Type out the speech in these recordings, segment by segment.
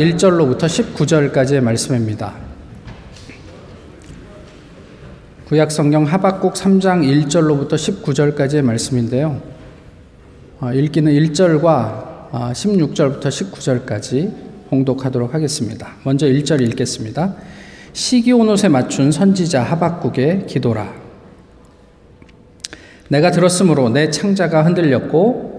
1절로부터 19절까지의 말씀입니다. 구약 성경 하박국 3장 1절로부터 19절까지의 말씀인데요. 어, 읽기는 1절과 16절부터 어, 19절까지 봉독하도록 하겠습니다. 먼저 1절 읽겠습니다. 시기온 옷에 맞춘 선지자 하박국의 기도라. 내가 들었으므로 내 창자가 흔들렸고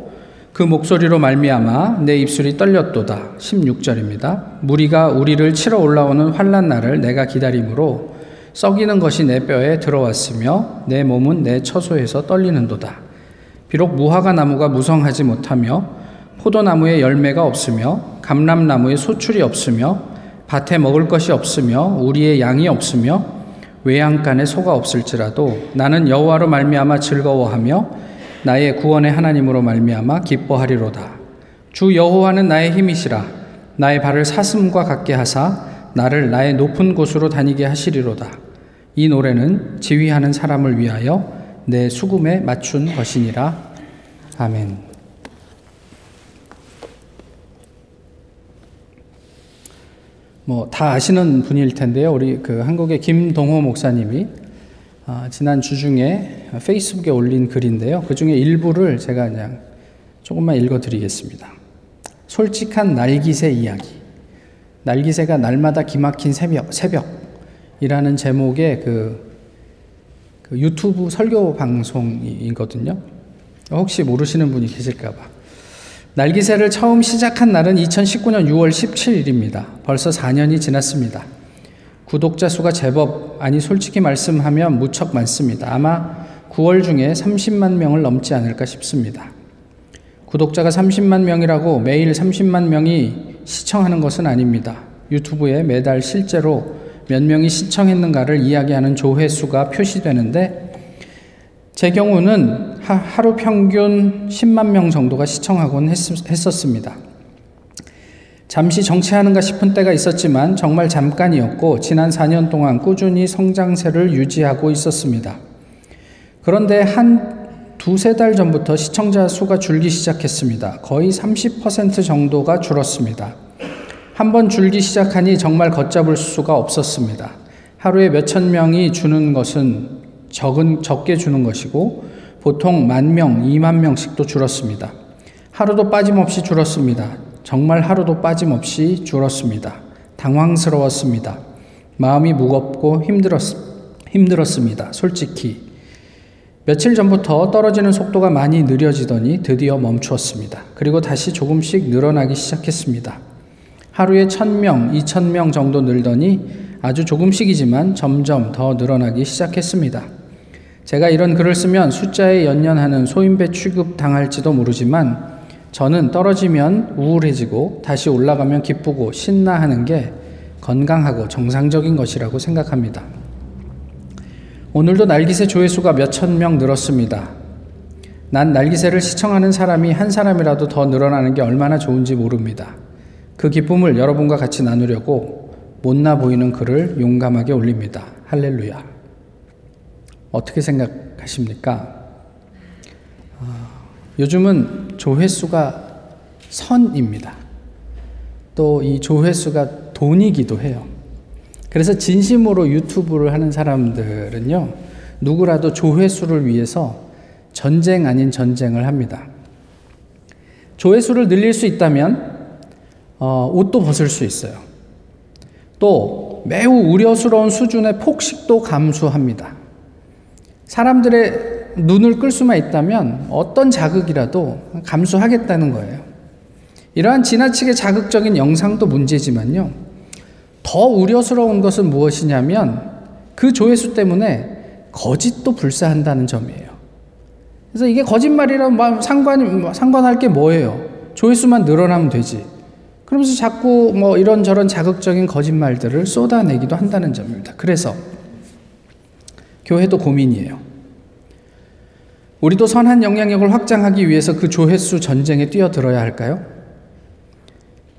그 목소리로 말미암아 내 입술이 떨렸도다. 16절입니다. 무리가 우리를 치러 올라오는 환란 날을 내가 기다림으로 썩이는 것이 내 뼈에 들어왔으며 내 몸은 내 처소에서 떨리는도다. 비록 무화과 나무가 무성하지 못하며 포도나무에 열매가 없으며 감람나무에 소출이 없으며 밭에 먹을 것이 없으며 우리의 양이 없으며 외양간에 소가 없을지라도 나는 여호와로 말미암아 즐거워하며 나의 구원의 하나님으로 말미암아 기뻐하리로다. 주 여호와는 나의 힘이시라 나의 발을 사슴과 같게 하사 나를 나의 높은 곳으로 다니게 하시리로다. 이 노래는 지휘하는 사람을 위하여 내 수금에 맞춘 것이니라. 아멘. 뭐 다 아시는 분일 텐데요. 우리 그 한국의 김동호 목사님이 아, 지난 주 중에 페이스북에 올린 글인데요. 그 중에 일부를 제가 그냥 조금만 읽어드리겠습니다. 솔직한 날기새 이야기. 날기새가 날마다 기막힌 새벽, 새벽이라는 제목의 그 그 유튜브 설교 방송이거든요. 혹시 모르시는 분이 계실까봐. 날기새를 처음 시작한 날은 2019년 6월 17일입니다. 벌써 4년이 지났습니다. 구독자 수가 제법, 아니 솔직히 말씀하면 무척 많습니다. 아마 9월 중에 30만 명을 넘지 않을까 싶습니다. 구독자가 30만 명이라고 매일 30만 명이 시청하는 것은 아닙니다. 유튜브에 매달 실제로 몇 명이 시청했는가를 이야기하는 조회수가 표시되는데 제 경우는 하 루 평균 10만 명 정도가 시청하곤 했, 었습니다 잠시 정치하는가 싶은 때가 있었지만 정말 잠깐이었고 지난 4년 동안 꾸준히 성장세를 유지하고 있었습니다. 그런데 한 두세 달 전부터 시청자 수가 줄기 시작했습니다. 거의 30% 정도가 줄었습니다. 한번 줄기 시작하니 정말 걷잡을 수가 없었습니다. 하루에 몇천 명이 주는 것은 적은, 적게 주는 것이고 보통 만 명, 이만 명씩도 줄었습니다. 하루도 빠짐없이 줄었습니다. 정말 하루도 빠짐없이 줄었습니다. 당황스러웠습니다. 마음이 무겁고 힘들었, 힘들었습니다. 솔직히. 며칠 전부터 떨어지는 속도가 많이 느려지더니 드디어 멈추었습니다. 그리고 다시 조금씩 늘어나기 시작했습니다. 하루에 1000명, 2000명 정도 늘더니 아주 조금씩이지만 점점 더 늘어나기 시작했습니다. 제가 이런 글을 쓰면 숫자에 연연하는 소인배 취급 당할지도 모르지만 저는 떨어지면 우울해지고 다시 올라가면 기쁘고 신나하는 게 건강하고 정상적인 것이라고 생각합니다. 오늘도 날기새 조회수가 몇천 명 늘었습니다. 난 날기새를 시청하는 사람이 한 사람이라도 더 늘어나는 게 얼마나 좋은지 모릅니다. 그 기쁨을 여러분과 같이 나누려고 못나 보이는 글을 용감하게 올립니다. 할렐루야. 어떻게 생각하십니까? 어, 요즘은 조회수가 선입니다. 또 이 조회수가 돈이기도 해요. 그래서 진심으로 유튜브를 하는 사람들은요, 누구라도 조회수를 위해서 전쟁 아닌 전쟁을 합니다. 조회수를 늘릴 수 있다면 어, 옷도 벗을 수 있어요. 또 매우 우려스러운 수준의 폭식도 감수합니다. 사람들의 눈을 끌 수만 있다면 어떤 자극이라도 감수하겠다는 거예요. 이러한 지나치게 자극적인 영상도 문제지만요. 더 우려스러운 것은 무엇이냐면 그 조회수 때문에 거짓도 불사한다는 점이에요. 그래서 이게 거짓말이라면 상관, 상관할 게 뭐예요? 조회수만 늘어나면 되지. 그러면서 자꾸 뭐 이런저런 자극적인 거짓말들을 쏟아내기도 한다는 점입니다. 그래서 교회도 고민이에요. 우리도 선한 영향력을 확장하기 위해서 그 조회수 전쟁에 뛰어들어야 할까요?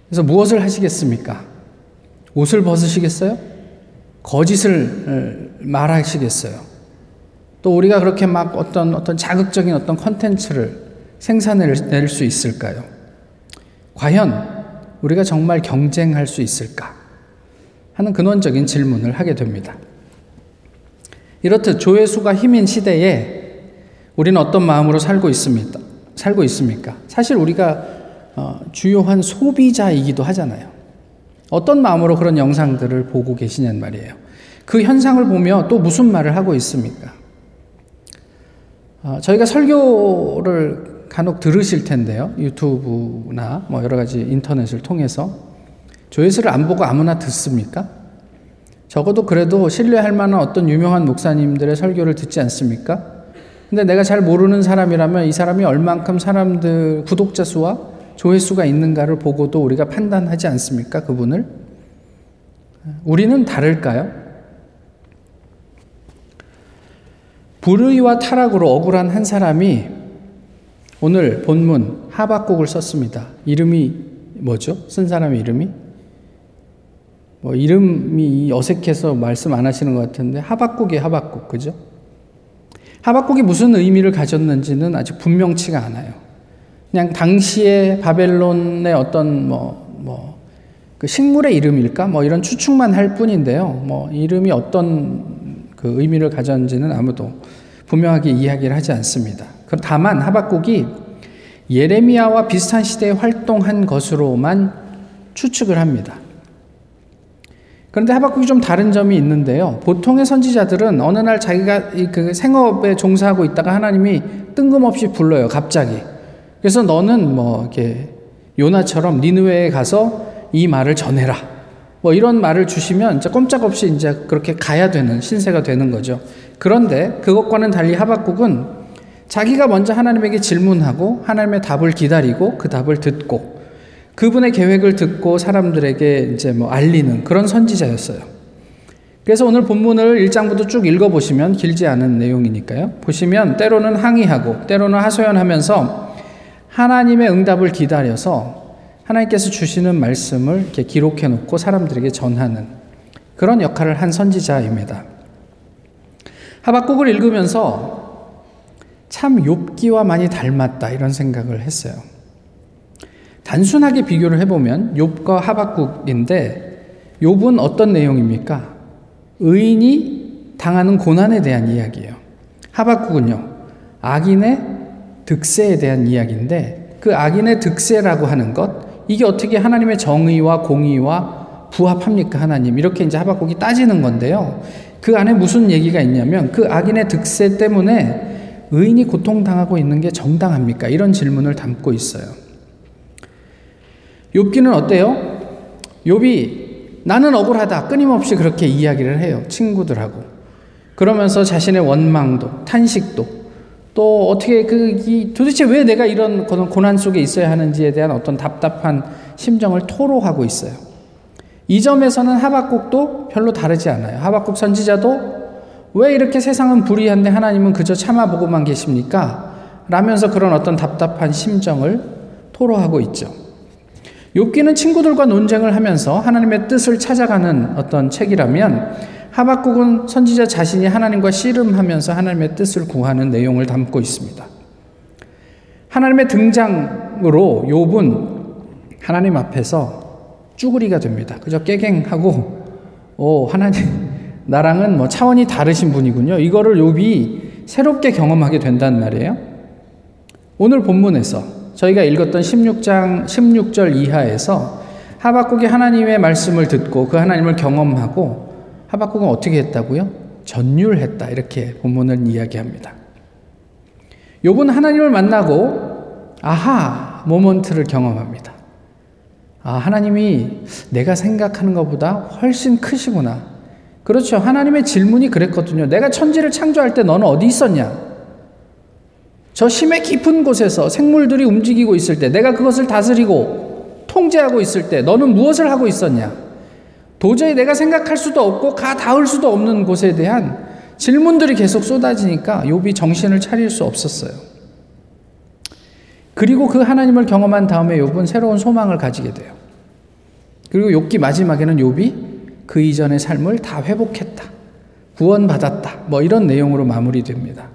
그래서 무엇을 하시겠습니까? 옷을 벗으시겠어요? 거짓을 말하시겠어요? 또 우리가 그렇게 막 어떤 어떤 자극적인 어떤 컨텐츠를 생산해낼 수 있을까요? 과연 우리가 정말 경쟁할 수 있을까? 하는 근원적인 질문을 하게 됩니다. 이렇듯 조회수가 힘인 시대에 우리는 어떤 마음으로 살고 있습니까? 살고 있습니까? 사실 우리가 어, 주요한 소비자이기도 하잖아요. 어떤 마음으로 그런 영상들을 보고 계시냔 말이에요. 그 현상을 보며 또 무슨 말을 하고 있습니까? 어, 저희가 설교를 간혹 들으실 텐데요. 유튜브나 뭐 여러 가지 인터넷을 통해서 조회수를 안 보고 아무나 듣습니까? 적어도 그래도 신뢰할 만한 어떤 유명한 목사님들의 설교를 듣지 않습니까? 근데 내가 잘 모르는 사람이라면 이 사람이 얼만큼 사람들, 구독자 수와 조회수가 있는가를 보고도 우리가 판단하지 않습니까? 그분을? 우리는 다를까요? 불의와 타락으로 억울한 한 사람이 오늘 본문 하박국을 썼습니다. 이름이 뭐죠? 쓴 사람의 이름이? 뭐 이름이 어색해서 말씀 안 하시는 것 같은데 하박국이 하박국 그죠? 하박국이 무슨 의미를 가졌는지는 아직 분명치가 않아요. 그냥 당시에 바벨론의 어떤 뭐 뭐 그 식물의 이름일까? 뭐 이런 추측만 할 뿐인데요. 뭐 이름이 어떤 그 의미를 가졌는지는 아무도 분명하게 이야기를 하지 않습니다. 다만 하박국이 예레미야와 비슷한 시대에 활동한 것으로만 추측을 합니다. 그런데 하박국이 좀 다른 점이 있는데요. 보통의 선지자들은 어느 날 자기가 그 생업에 종사하고 있다가 하나님이 뜬금없이 불러요. 갑자기. 그래서 너는 뭐 이렇게 요나처럼 니느웨에 가서 이 말을 전해라. 뭐 이런 말을 주시면 이제 꼼짝없이 이제 그렇게 가야 되는 신세가 되는 거죠. 그런데 그것과는 달리 하박국은 자기가 먼저 하나님에게 질문하고 하나님의 답을 기다리고 그 답을 듣고 그분의 계획을 듣고 사람들에게 이제 뭐 알리는 그런 선지자였어요. 그래서 오늘 본문을 1장부터 쭉 읽어보시면 길지 않은 내용이니까요. 보시면 때로는 항의하고 때로는 하소연하면서 하나님의 응답을 기다려서 하나님께서 주시는 말씀을 이렇게 기록해 놓고 사람들에게 전하는 그런 역할을 한 선지자입니다. 하박국을 읽으면서 참 욥기와 많이 닮았다 이런 생각을 했어요. 단순하게 비교를 해보면 욥과 하박국인데 욥은 어떤 내용입니까? 의인이 당하는 고난에 대한 이야기예요. 하박국은요 악인의 득세에 대한 이야기인데 그 악인의 득세라고 하는 것 이게 어떻게 하나님의 정의와 공의와 부합합니까 하나님 이렇게 이제 하박국이 따지는 건데요. 그 안에 무슨 얘기가 있냐면 그 악인의 득세 때문에 의인이 고통당하고 있는 게 정당합니까? 이런 질문을 담고 있어요. 욥기는 어때요? 욥이 나는 억울하다 끊임없이 그렇게 이야기를 해요. 친구들하고. 그러면서 자신의 원망도 탄식도 또 어떻게 그 도대체 왜 내가 이런 고난 속에 있어야 하는지에 대한 어떤 답답한 심정을 토로하고 있어요. 이 점에서는 하박국도 별로 다르지 않아요. 하박국 선지자도 왜 이렇게 세상은 불의한데 하나님은 그저 참아보고만 계십니까? 라면서 그런 어떤 답답한 심정을 토로하고 있죠. 욥기는 친구들과 논쟁을 하면서 하나님의 뜻을 찾아가는 어떤 책이라면 하박국은 선지자 자신이 하나님과 씨름하면서 하나님의 뜻을 구하는 내용을 담고 있습니다. 하나님의 등장으로 욥은 하나님 앞에서 쭈구리가 됩니다. 그저 깨갱하고 오 하나님 나랑은 뭐 차원이 다르신 분이군요. 이거를 욥이 새롭게 경험하게 된단 말이에요. 오늘 본문에서 저희가 읽었던 16장 16절 이하에서 하박국이 하나님의 말씀을 듣고 그 하나님을 경험하고 하박국은 어떻게 했다고요? 전율했다. 이렇게 본문을 이야기합니다. 욥은 하나님을 만나고 아하 모먼트를 경험합니다. 아, 하나님이 내가 생각하는 것보다 훨씬 크시구나. 그렇죠. 하나님의 질문이 그랬거든요. 내가 천지를 창조할 때 너는 어디 있었냐? 저 심해 깊은 곳에서 생물들이 움직이고 있을 때 내가 그것을 다스리고 통제하고 있을 때 너는 무엇을 하고 있었냐? 도저히 내가 생각할 수도 없고 가 닿을 수도 없는 곳에 대한 질문들이 계속 쏟아지니까 욥이 정신을 차릴 수 없었어요. 그리고 그 하나님을 경험한 다음에 욥은 새로운 소망을 가지게 돼요. 그리고 욥기 마지막에는 욥이 그 이전의 삶을 다 회복했다. 구원받았다. 뭐 이런 내용으로 마무리됩니다.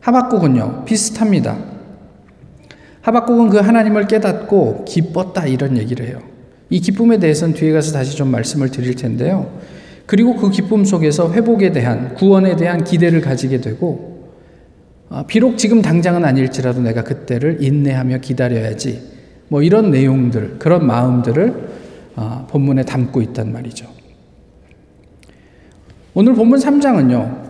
하박국은요, 비슷합니다. 하박국은 그 하나님을 깨닫고 기뻤다 이런 얘기를 해요. 이 기쁨에 대해서는 뒤에 가서 다시 좀 말씀을 드릴 텐데요. 그리고 그 기쁨 속에서 회복에 대한, 구원에 대한 기대를 가지게 되고, 아, 비록 지금 당장은 아닐지라도 내가 그때를 인내하며 기다려야지. 뭐 이런 내용들, 그런 마음들을 아, 본문에 담고 있단 말이죠. 오늘 본문 3장은요.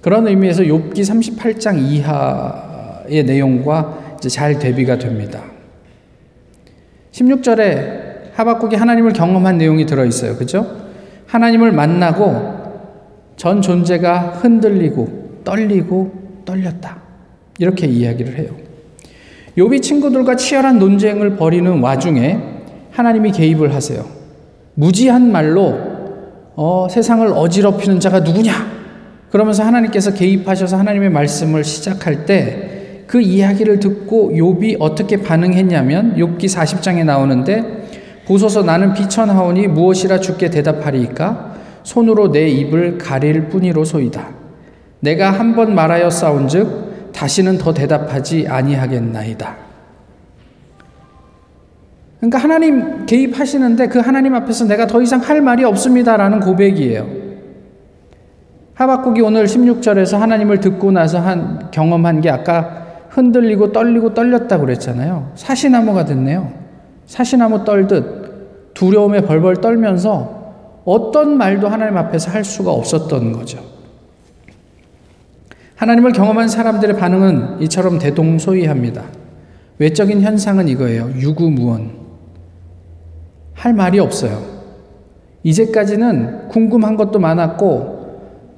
그런 의미에서 욥기 38장 이하의 내용과 잘 대비가 됩니다. 16절에 하박국이 하나님을 경험한 내용이 들어 있어요. 그죠? 하나님을 만나고 전 존재가 흔들리고 떨리고 떨렸다. 이렇게 이야기를 해요. 욥이 친구들과 치열한 논쟁을 벌이는 와중에 하나님이 개입을 하세요. 무지한 말로 어, 세상을 어지럽히는 자가 누구냐? 그러면서 하나님께서 개입하셔서 하나님의 말씀을 시작할 때 그 이야기를 듣고 욥이 어떻게 반응했냐면 욥기 40장에 나오는데 보소서 나는 비천하오니 무엇이라 주께 대답하리이까 손으로 내 입을 가릴 뿐이로소이다. 내가 한 번 말하여 싸운즉 다시는 더 대답하지 아니하겠나이다. 그러니까 하나님 개입하시는데 그 하나님 앞에서 내가 더 이상 할 말이 없습니다라는 고백이에요. 하박국이 오늘 16절에서 하나님을 듣고 나서 한 경험한 게 아까 흔들리고 떨리고 떨렸다 그랬잖아요. 사시나무가 됐네요. 사시나무 떨듯 두려움에 벌벌 떨면서 어떤 말도 하나님 앞에서 할 수가 없었던 거죠. 하나님을 경험한 사람들의 반응은 이처럼 대동소이합니다. 외적인 현상은 이거예요. 유구무원. 할 말이 없어요. 이제까지는 궁금한 것도 많았고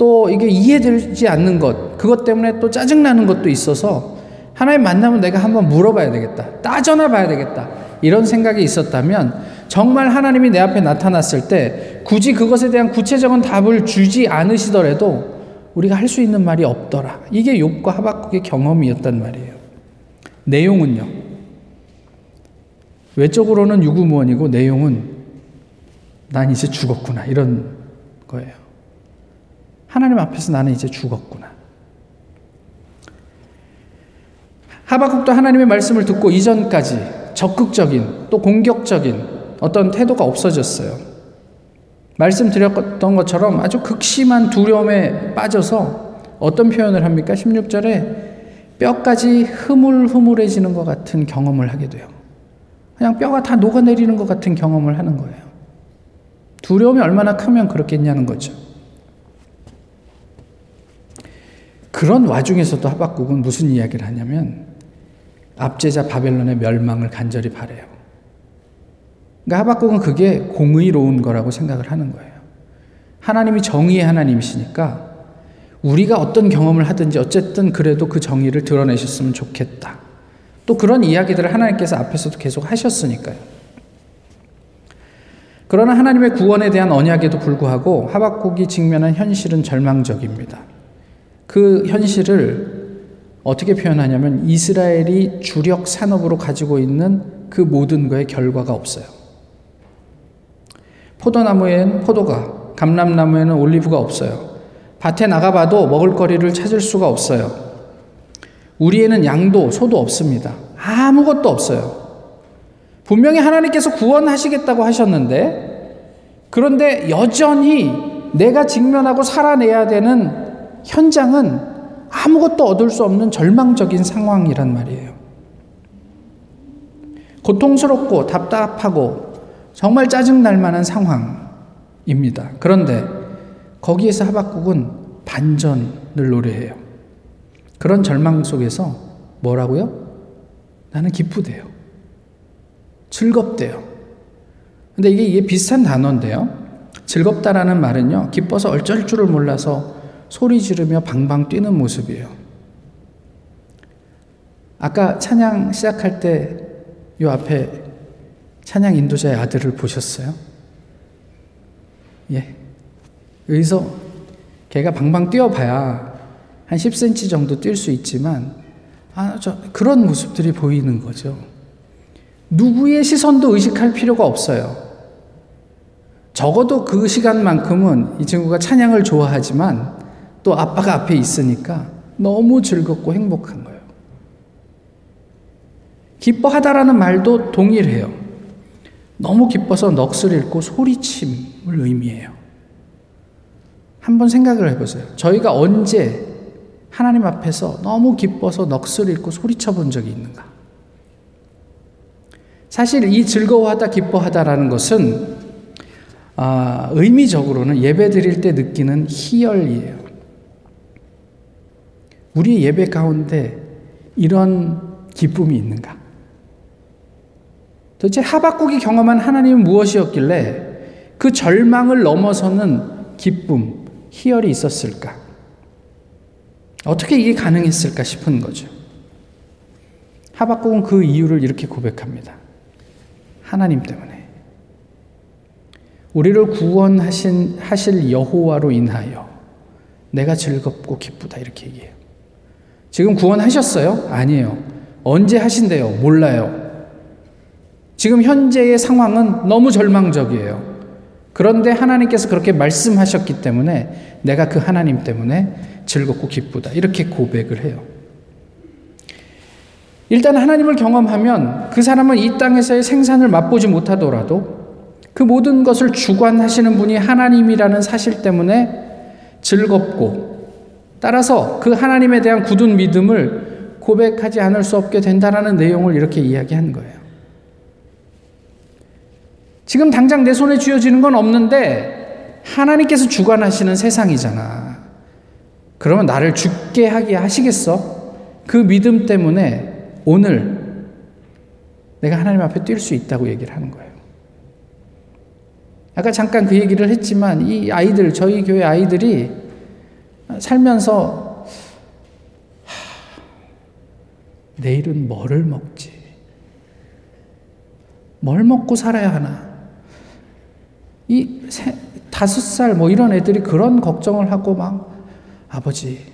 또 이게 이해되지 않는 것, 그것 때문에 또 짜증나는 것도 있어서 하나님 만나면 내가 한번 물어봐야 되겠다. 따져나 봐야 되겠다. 이런 생각이 있었다면 정말 하나님이 내 앞에 나타났을 때 굳이 그것에 대한 구체적인 답을 주지 않으시더라도 우리가 할 수 있는 말이 없더라. 이게 욥과 하박국의 경험이었단 말이에요. 내용은요. 외적으로는 유구무원이고 내용은 난 이제 죽었구나 이런 거예요. 하나님 앞에서 나는 이제 죽었구나. 하박국도 하나님의 말씀을 듣고 이전까지 적극적인 또 공격적인 어떤 태도가 없어졌어요. 말씀드렸던 것처럼 아주 극심한 두려움에 빠져서 어떤 표현을 합니까? 16절에 뼈까지 흐물흐물해지는 것 같은 경험을 하게 돼요. 그냥 뼈가 다 녹아내리는 것 같은 경험을 하는 거예요. 두려움이 얼마나 크면 그렇겠냐는 거죠. 그런 와중에서도 하박국은 무슨 이야기를 하냐면 압제자 바벨론의 멸망을 간절히 바래요. 그러니까 하박국은 그게 공의로운 거라고 생각을 하는 거예요. 하나님이 정의의 하나님이시니까 우리가 어떤 경험을 하든지 어쨌든 그래도 그 정의를 드러내셨으면 좋겠다. 또 그런 이야기들을 하나님께서 앞에서도 계속 하셨으니까요. 그러나 하나님의 구원에 대한 언약에도 불구하고 하박국이 직면한 현실은 절망적입니다. 그 현실을 어떻게 표현하냐면 이스라엘이 주력 산업으로 가지고 있는 그 모든 거에 결과가 없어요. 포도나무엔 포도가, 감람나무에는 올리브가 없어요. 밭에 나가봐도 먹을거리를 찾을 수가 없어요. 우리에는 양도, 소도 없습니다. 아무것도 없어요. 분명히 하나님께서 구원하시겠다고 하셨는데, 그런데 여전히 내가 직면하고 살아내야 되는 현장은 아무것도 얻을 수 없는 절망적인 상황이란 말이에요. 고통스럽고 답답하고 정말 짜증날 만한 상황입니다. 그런데 거기에서 하박국은 반전을 노래해요. 그런 절망 속에서 뭐라고요? 나는 기쁘대요. 즐겁대요. 근데 이게, 이게 비슷한 단어인데요. 즐겁다라는 말은요, 기뻐서 어쩔 줄을 몰라서 소리 지르며 방방 뛰는 모습이에요. 아까 찬양 시작할 때 요 앞에 찬양 인도자의 아들을 보셨어요? 예. 여기서 걔가 방방 뛰어봐야 한 10cm 정도 뛸 수 있지만, 아, 저, 그런 모습들이 보이는 거죠. 누구의 시선도 의식할 필요가 없어요. 적어도 그 시간만큼은 이 친구가 찬양을 좋아하지만 또 아빠가 앞에 있으니까 너무 즐겁고 행복한 거예요. 기뻐하다라는 말도 동일해요. 너무 기뻐서 넋을 잃고 소리침을 의미해요. 한번 생각을 해보세요. 저희가 언제 하나님 앞에서 너무 기뻐서 넋을 잃고 소리쳐 본 적이 있는가? 사실 이 즐거워하다, 기뻐하다라는 것은 아, 의미적으로는 예배 드릴 때 느끼는 희열이에요. 우리 예배 가운데 이런 기쁨이 있는가? 도대체 하박국이 경험한 하나님은 무엇이었길래 그 절망을 넘어서는 기쁨, 희열이 있었을까? 어떻게 이게 가능했을까 싶은 거죠. 하박국은 그 이유를 이렇게 고백합니다. 하나님 때문에. 우리를 구원하신 하실 여호와로 인하여 내가 즐겁고 기쁘다 이렇게 얘기해요. 지금 구원하셨어요? 아니에요. 언제 하신대요? 몰라요. 지금 현재의 상황은 너무 절망적이에요. 그런데 하나님께서 그렇게 말씀하셨기 때문에 내가 그 하나님 때문에 즐겁고 기쁘다. 이렇게 고백을 해요. 일단 하나님을 경험하면 그 사람은 이 땅에서의 생산을 맛보지 못하더라도 그 모든 것을 주관하시는 분이 하나님이라는 사실 때문에 즐겁고 따라서 그 하나님에 대한 굳은 믿음을 고백하지 않을 수 없게 된다라는 내용을 이렇게 이야기한 거예요. 지금 당장 내 손에 쥐어지는 건 없는데 하나님께서 주관하시는 세상이잖아. 그러면 나를 죽게 하게 하시겠어? 그 믿음 때문에 오늘 내가 하나님 앞에 뛸 수 있다고 얘기를 하는 거예요. 아까 잠깐 그 얘기를 했지만 이 아이들, 저희 교회 아이들이 살면서 하, 내일은 뭐를 먹지? 뭘 먹고 살아야 하나? 이 세, 다섯 살 뭐 이런 애들이 그런 걱정을 하고 막 아버지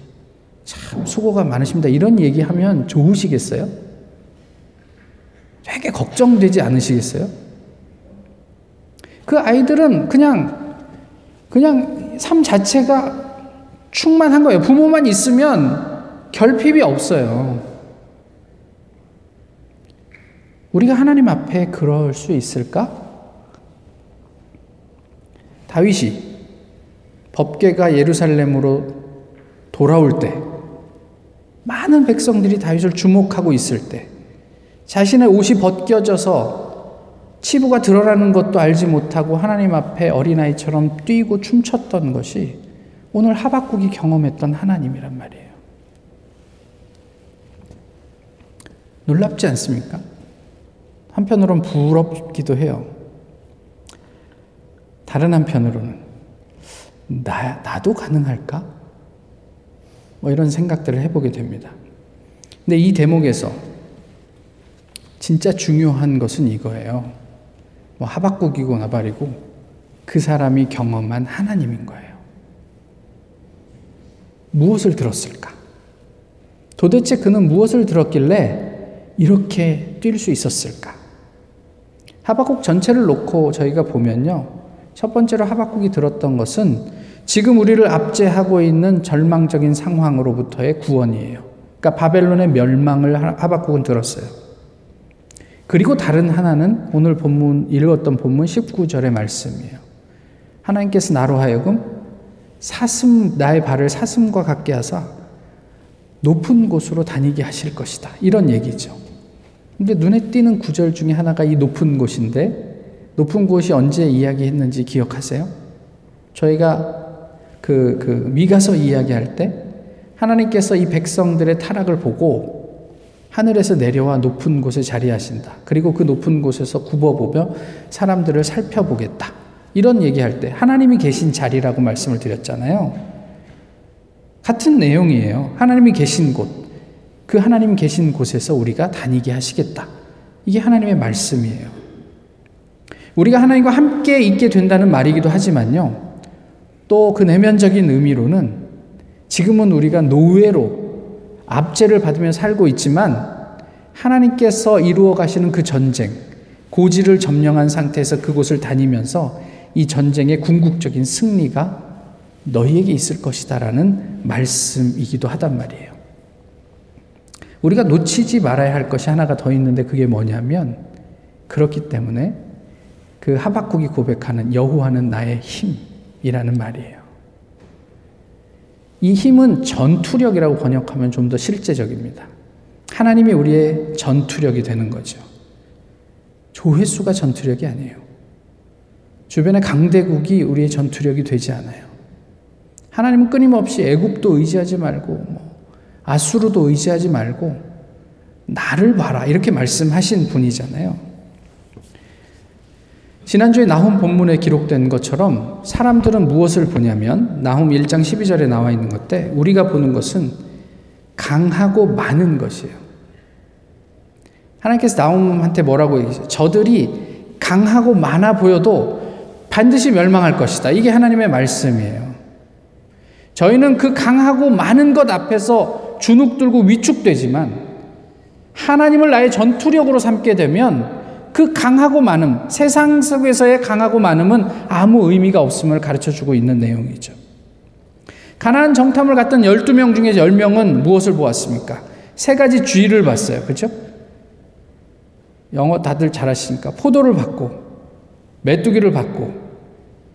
참 수고가 많으십니다. 이런 얘기하면 좋으시겠어요? 되게 걱정되지 않으시겠어요? 그 아이들은 그냥, 그냥 삶 자체가 충만한 거예요. 부모만 있으면 결핍이 없어요. 우리가 하나님 앞에 그럴 수 있을까? 다윗이 법계가 예루살렘으로 돌아올 때 많은 백성들이 다윗을 주목하고 있을 때 자신의 옷이 벗겨져서 치부가 드러나는 것도 알지 못하고 하나님 앞에 어린아이처럼 뛰고 춤췄던 것이 오늘 하박국이 경험했던 하나님이란 말이에요. 놀랍지 않습니까? 한편으로는 부럽기도 해요. 다른 한편으로는 나, 나도 가능할까? 뭐 이런 생각들을 해보게 됩니다. 근데 이 대목에서 진짜 중요한 것은 이거예요. 뭐 하박국이고 나발이고 그 사람이 경험한 하나님인 거예요. 무엇을 들었을까? 도대체 그는 무엇을 들었길래 이렇게 뛸 수 있었을까? 하박국 전체를 놓고 저희가 보면요. 첫 번째로 하박국이 들었던 것은 지금 우리를 압제하고 있는 절망적인 상황으로부터의 구원이에요. 그러니까 바벨론의 멸망을 하박국은 들었어요. 그리고 다른 하나는 오늘 본문 읽었던 본문 19절의 말씀이에요. 하나님께서 나로 하여금 사슴 나의 발을 사슴과 같게 하사 높은 곳으로 다니게 하실 것이다. 이런 얘기죠. 근데 눈에 띄는 구절 중에 하나가 이 높은 곳인데 높은 곳이 언제 이야기했는지 기억하세요? 저희가 그, 그 미가서 이야기할 때 하나님께서 이 백성들의 타락을 보고 하늘에서 내려와 높은 곳에 자리하신다. 그리고 그 높은 곳에서 굽어보며 사람들을 살펴보겠다. 이런 얘기할 때 하나님이 계신 자리라고 말씀을 드렸잖아요. 같은 내용이에요. 하나님이 계신 곳. 그 하나님 계신 곳에서 우리가 다니게 하시겠다. 이게 하나님의 말씀이에요. 우리가 하나님과 함께 있게 된다는 말이기도 하지만요. 또 그 내면적인 의미로는 지금은 우리가 노예로 압제를 받으며 살고 있지만 하나님께서 이루어 가시는 그 전쟁, 고지를 점령한 상태에서 그곳을 다니면서 이 전쟁의 궁극적인 승리가 너희에게 있을 것이다라는 말씀이기도 하단 말이에요. 우리가 놓치지 말아야 할 것이 하나가 더 있는데 그게 뭐냐면 그렇기 때문에 그 하박국이 고백하는 여호와는 나의 힘이라는 말이에요. 이 힘은 전투력이라고 번역하면 좀 더 실제적입니다. 하나님이 우리의 전투력이 되는 거죠. 조회수가 전투력이 아니에요. 주변의 강대국이 우리의 전투력이 되지 않아요. 하나님은 끊임없이 애굽도 의지하지 말고 뭐 아수르도 의지하지 말고 나를 봐라 이렇게 말씀하신 분이잖아요. 지난주에 나훔 본문에 기록된 것처럼 사람들은 무엇을 보냐면 나훔 1장 12절에 나와 있는 것 때 우리가 보는 것은 강하고 많은 것이에요. 하나님께서 나훔한테 뭐라고 얘기했어요? 저들이 강하고 많아 보여도 반드시 멸망할 것이다. 이게 하나님의 말씀이에요. 저희는 그 강하고 많은 것 앞에서 주눅 들고 위축되지만 하나님을 나의 전투력으로 삼게 되면 그 강하고 많음, 세상 속에서의 강하고 많음은 아무 의미가 없음을 가르쳐 주고 있는 내용이죠. 가나안 정탐을 갔던 12명 중에 10명은 무엇을 보았습니까? 세 가지 쥐를 봤어요. 그죠? 영어 다들 잘하시니까 포도를 봤고 메뚜기를 봤고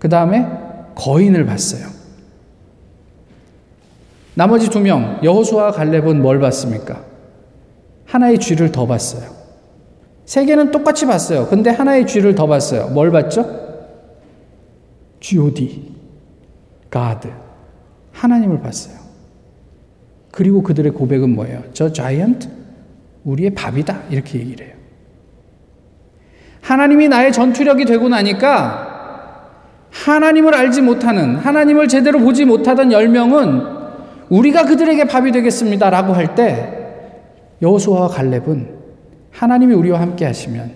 그 다음에 거인을 봤어요. 나머지 두 명, 여호수아 갈렙은 뭘 봤습니까? 하나의 쥐를 더 봤어요. 세 개는 똑같이 봤어요. 근데 하나의 쥐를 더 봤어요. 뭘 봤죠? G.O.D. God. 하나님을 봤어요. 그리고 그들의 고백은 뭐예요? 저 자이언트? 우리의 밥이다. 이렇게 얘기를 해요. 하나님이 나의 전투력이 되고 나니까 하나님을 알지 못하는, 하나님을 제대로 보지 못하던 열명은 우리가 그들에게 밥이 되겠습니다. 라고 할 때 여호수아와 갈렙은 하나님이 우리와 함께 하시면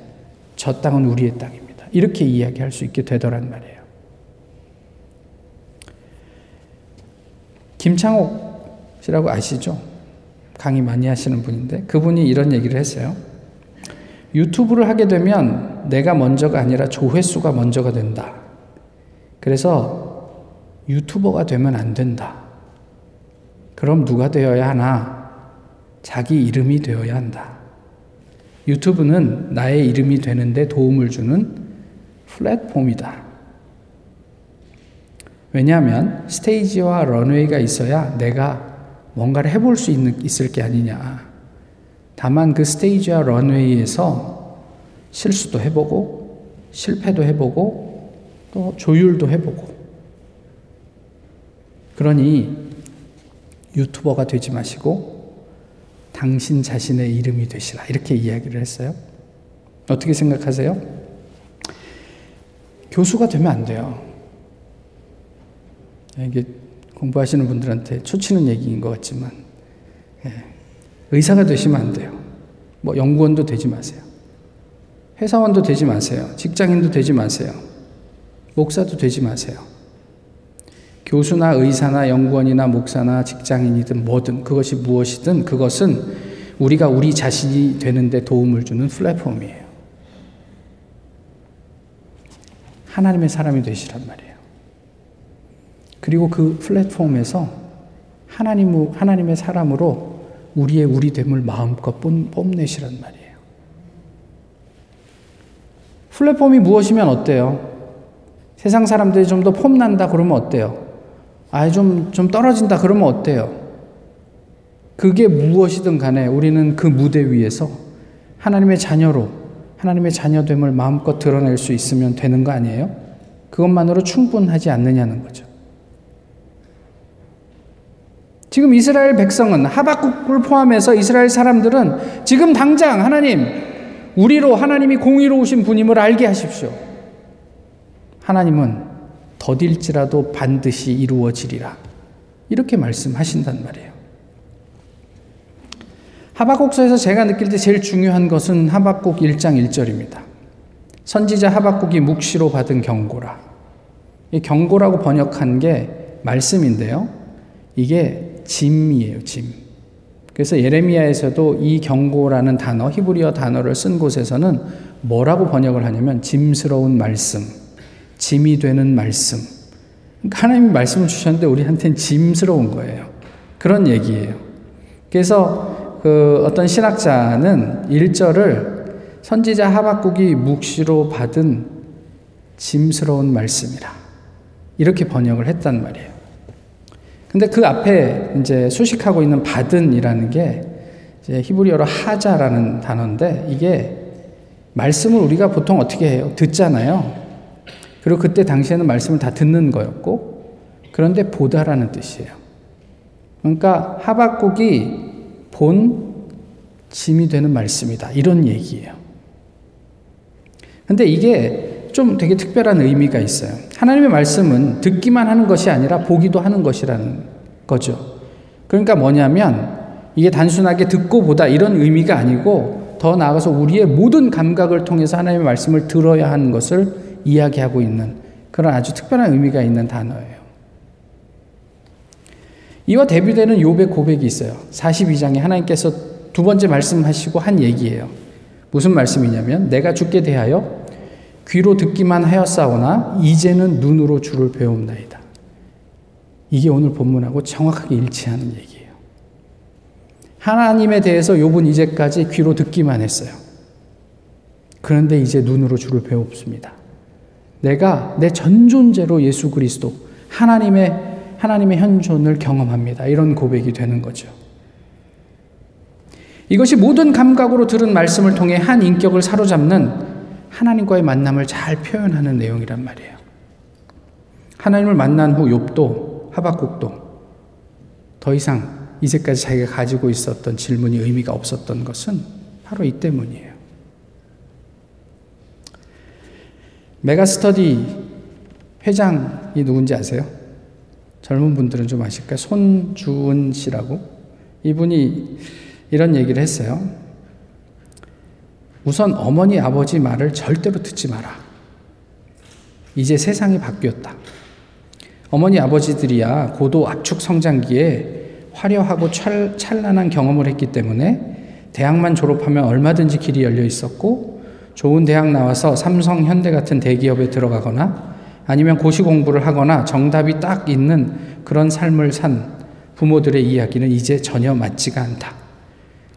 저 땅은 우리의 땅입니다. 이렇게 이야기할 수 있게 되더란 말이에요. 김창옥 씨라고 아시죠? 강의 많이 하시는 분인데 그분이 이런 얘기를 했어요. 유튜브를 하게 되면 내가 먼저가 아니라 조회수가 먼저가 된다. 그래서 유튜버가 되면 안 된다. 그럼 누가 되어야 하나? 자기 이름이 되어야 한다. 유튜브는 나의 이름이 되는데 도움을 주는 플랫폼이다. 왜냐하면 스테이지와 런웨이가 있어야 내가 뭔가를 해볼 수 있는, 있을 게 아니냐. 다만 그 스테이지와 런웨이에서 실수도 해보고, 실패도 해보고, 또 조율도 해보고. 그러니 유튜버가 되지 마시고 당신 자신의 이름이 되시라. 이렇게 이야기를 했어요. 어떻게 생각하세요? 교수가 되면 안 돼요. 이게 공부하시는 분들한테 초치는 얘기인 것 같지만, 예. 의사가 되시면 안 돼요. 뭐 연구원도 되지 마세요. 회사원도 되지 마세요. 직장인도 되지 마세요. 목사도 되지 마세요. 교수나 의사나 연구원이나 목사나 직장인이든 뭐든 그것이 무엇이든 그것은 우리가 우리 자신이 되는데 도움을 주는 플랫폼이에요. 하나님의 사람이 되시란 말이에요. 그리고 그 플랫폼에서 하나님, 하나님의 사람으로 우리의 우리됨을 마음껏 뽐내시란 말이에요. 플랫폼이 무엇이면 어때요? 세상 사람들이 좀 더 폼난다 그러면 어때요? 아, 좀, 좀 떨어진다. 그러면 어때요? 그게 무엇이든 간에 우리는 그 무대 위에서 하나님의 자녀로, 하나님의 자녀됨을 마음껏 드러낼 수 있으면 되는 거 아니에요? 그것만으로 충분하지 않느냐는 거죠. 지금 이스라엘 백성은 하박국을 포함해서 이스라엘 사람들은 지금 당장 하나님, 우리로 하나님이 공의로우신 분임을 알게 하십시오. 하나님은 더딜지라도 반드시 이루어지리라. 이렇게 말씀하신단 말이에요. 하박국서에서 제가 느낄 때 제일 중요한 것은 하박국 1장 1절입니다. 선지자 하박국이 묵시로 받은 경고라. 이 경고라고 번역한 게 말씀인데요. 이게 짐이에요, 짐. 그래서 예레미야에서도 이 경고라는 단어, 히브리어 단어를 쓴 곳에서는 뭐라고 번역을 하냐면 짐스러운 말씀. 짐이 되는 말씀. 그러니까 하나님이 말씀을 주셨는데 우리한테는 짐스러운 거예요. 그런 얘기예요. 그래서 그 어떤 신학자는 1절을 선지자 하박국이 묵시로 받은 짐스러운 말씀이라. 이렇게 번역을 했단 말이에요. 근데 그 앞에 이제 수식하고 있는 받은이라는 게 히브리어로 하자라는 단어인데 이게 말씀을 우리가 보통 어떻게 해요? 듣잖아요. 그리고 그때 당시에는 말씀을 다 듣는 거였고 그런데 보다라는 뜻이에요. 그러니까 하박국이 본 짐이 되는 말씀이다. 이런 얘기예요. 근데 이게 좀 되게 특별한 의미가 있어요. 하나님의 말씀은 듣기만 하는 것이 아니라 보기도 하는 것이라는 거죠. 그러니까 뭐냐면 이게 단순하게 듣고 보다 이런 의미가 아니고 더 나아가서 우리의 모든 감각을 통해서 하나님의 말씀을 들어야 하는 것을 이야기하고 있는 그런 아주 특별한 의미가 있는 단어예요. 이와 대비되는 욥의 고백이 있어요. 42장에 하나님께서 두 번째 말씀하시고 한 얘기예요. 무슨 말씀이냐면 내가 죽게 대하여 귀로 듣기만 하였사오나 이제는 눈으로 주를 배움나이다. 이게 오늘 본문하고 정확하게 일치하는 얘기예요. 하나님에 대해서 욥은 이제까지 귀로 듣기만 했어요. 그런데 이제 눈으로 주를 배웁습니다. 내가 내 전 존재로 예수 그리스도 하나님의 하나님의 현존을 경험합니다. 이런 고백이 되는 거죠. 이것이 모든 감각으로 들은 말씀을 통해 한 인격을 사로잡는 하나님과의 만남을 잘 표현하는 내용이란 말이에요. 하나님을 만난 후 욥도 하박국도 더 이상 이제까지 자기가 가지고 있었던 질문이 의미가 없었던 것은 바로 이 때문이에요. 메가스터디 회장이 누군지 아세요? 젊은 분들은 좀 아실까요? 손주은 씨라고. 이분이 이런 얘기를 했어요. 우선 어머니, 아버지 말을 절대로 듣지 마라. 이제 세상이 바뀌었다. 어머니, 아버지들이야 고도 압축 성장기에 화려하고 찰, 찬란한 경험을 했기 때문에 대학만 졸업하면 얼마든지 길이 열려 있었고 좋은 대학 나와서 삼성, 현대 같은 대기업에 들어가거나 아니면 고시 공부를 하거나 정답이 딱 있는 그런 삶을 산 부모들의 이야기는 이제 전혀 맞지가 않다.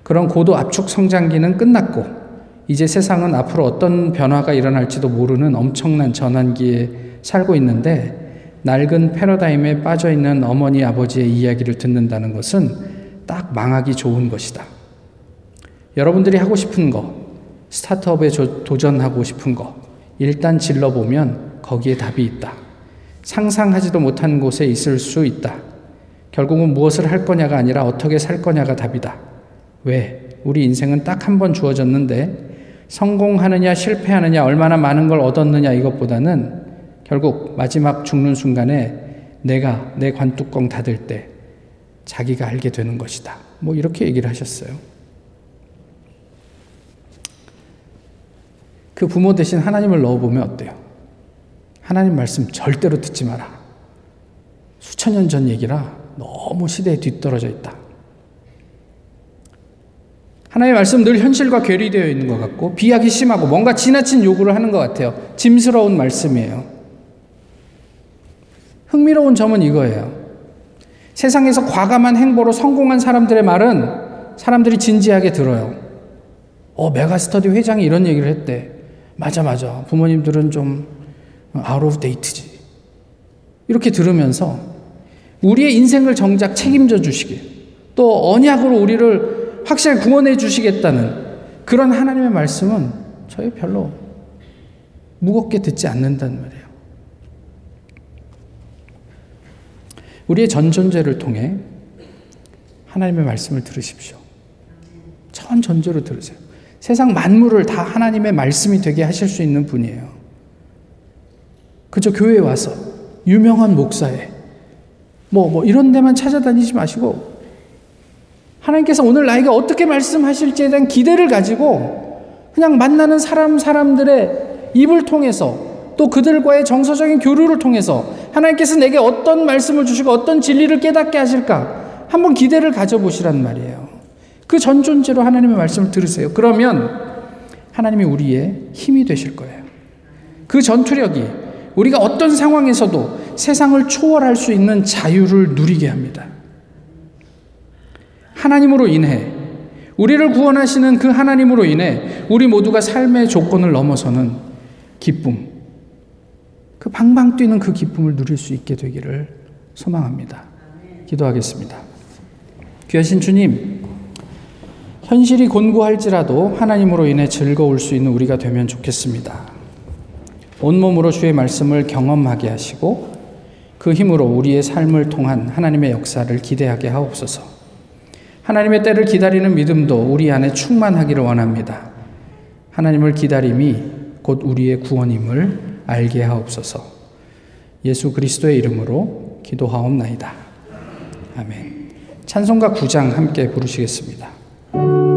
그런 고도 압축 성장기는 끝났고 이제 세상은 앞으로 어떤 변화가 일어날지도 모르는 엄청난 전환기에 살고 있는데 낡은 패러다임에 빠져 있는 어머니 아버지의 이야기를 듣는다는 것은 딱 망하기 좋은 것이다. 여러분들이 하고 싶은 거, 스타트업에 도전하고 싶은 거 일단 질러보면 거기에 답이 있다. 상상하지도 못한 곳에 있을 수 있다. 결국은 무엇을 할 거냐가 아니라 어떻게 살 거냐가 답이다. 왜? 우리 인생은 딱 한 번 주어졌는데 성공하느냐 실패하느냐 얼마나 많은 걸 얻었느냐 이것보다는 결국 마지막 죽는 순간에 내가 내 관뚜껑 닫을 때 자기가 알게 되는 것이다. 뭐 이렇게 얘기를 하셨어요. 그 부모 대신 하나님을 넣어보면 어때요? 하나님 말씀 절대로 듣지 마라. 수천 년 전 얘기라 너무 시대에 뒤떨어져 있다. 하나님의 말씀 늘 현실과 괴리되어 있는 것 같고 비약이 심하고 뭔가 지나친 요구를 하는 것 같아요. 짐스러운 말씀이에요. 흥미로운 점은 이거예요. 세상에서 과감한 행보로 성공한 사람들의 말은 사람들이 진지하게 들어요. 어, 메가스터디 회장이 이런 얘기를 했대. 맞아, 맞아. 부모님들은 좀 out of date지. 이렇게 들으면서 우리의 인생을 정작 책임져 주시게 또 언약으로 우리를 확실히 구원해 주시겠다는 그런 하나님의 말씀은 저희 별로 무겁게 듣지 않는단 말이에요. 우리의 전 존재를 통해 하나님의 말씀을 들으십시오. 전 존재로 들으세요. 세상 만물을 다 하나님의 말씀이 되게 하실 수 있는 분이에요. 그저 교회에 와서 유명한 목사에 뭐, 뭐 이런 데만 찾아다니지 마시고 하나님께서 오늘 나에게 어떻게 말씀하실지에 대한 기대를 가지고 그냥 만나는 사람, 사람들의 입을 통해서 또 그들과의 정서적인 교류를 통해서 하나님께서 내게 어떤 말씀을 주시고 어떤 진리를 깨닫게 하실까 한번 기대를 가져보시란 말이에요. 그 전 존재로 하나님의 말씀을 들으세요. 그러면 하나님이 우리의 힘이 되실 거예요. 그 전투력이 우리가 어떤 상황에서도 세상을 초월할 수 있는 자유를 누리게 합니다. 하나님으로 인해 우리를 구원하시는 그 하나님으로 인해 우리 모두가 삶의 조건을 넘어서는 기쁨, 그 방방 뛰는 그 기쁨을 누릴 수 있게 되기를 소망합니다. 기도하겠습니다. 귀하신 주님, 현실이 곤고할지라도 하나님으로 인해 즐거울 수 있는 우리가 되면 좋겠습니다. 온몸으로 주의 말씀을 경험하게 하시고 그 힘으로 우리의 삶을 통한 하나님의 역사를 기대하게 하옵소서. 하나님의 때를 기다리는 믿음도 우리 안에 충만하기를 원합니다. 하나님을 기다림이 곧 우리의 구원임을 알게 하옵소서. 예수 그리스도의 이름으로 기도하옵나이다. 아멘. 찬송가 9장 함께 부르시겠습니다. Thank you.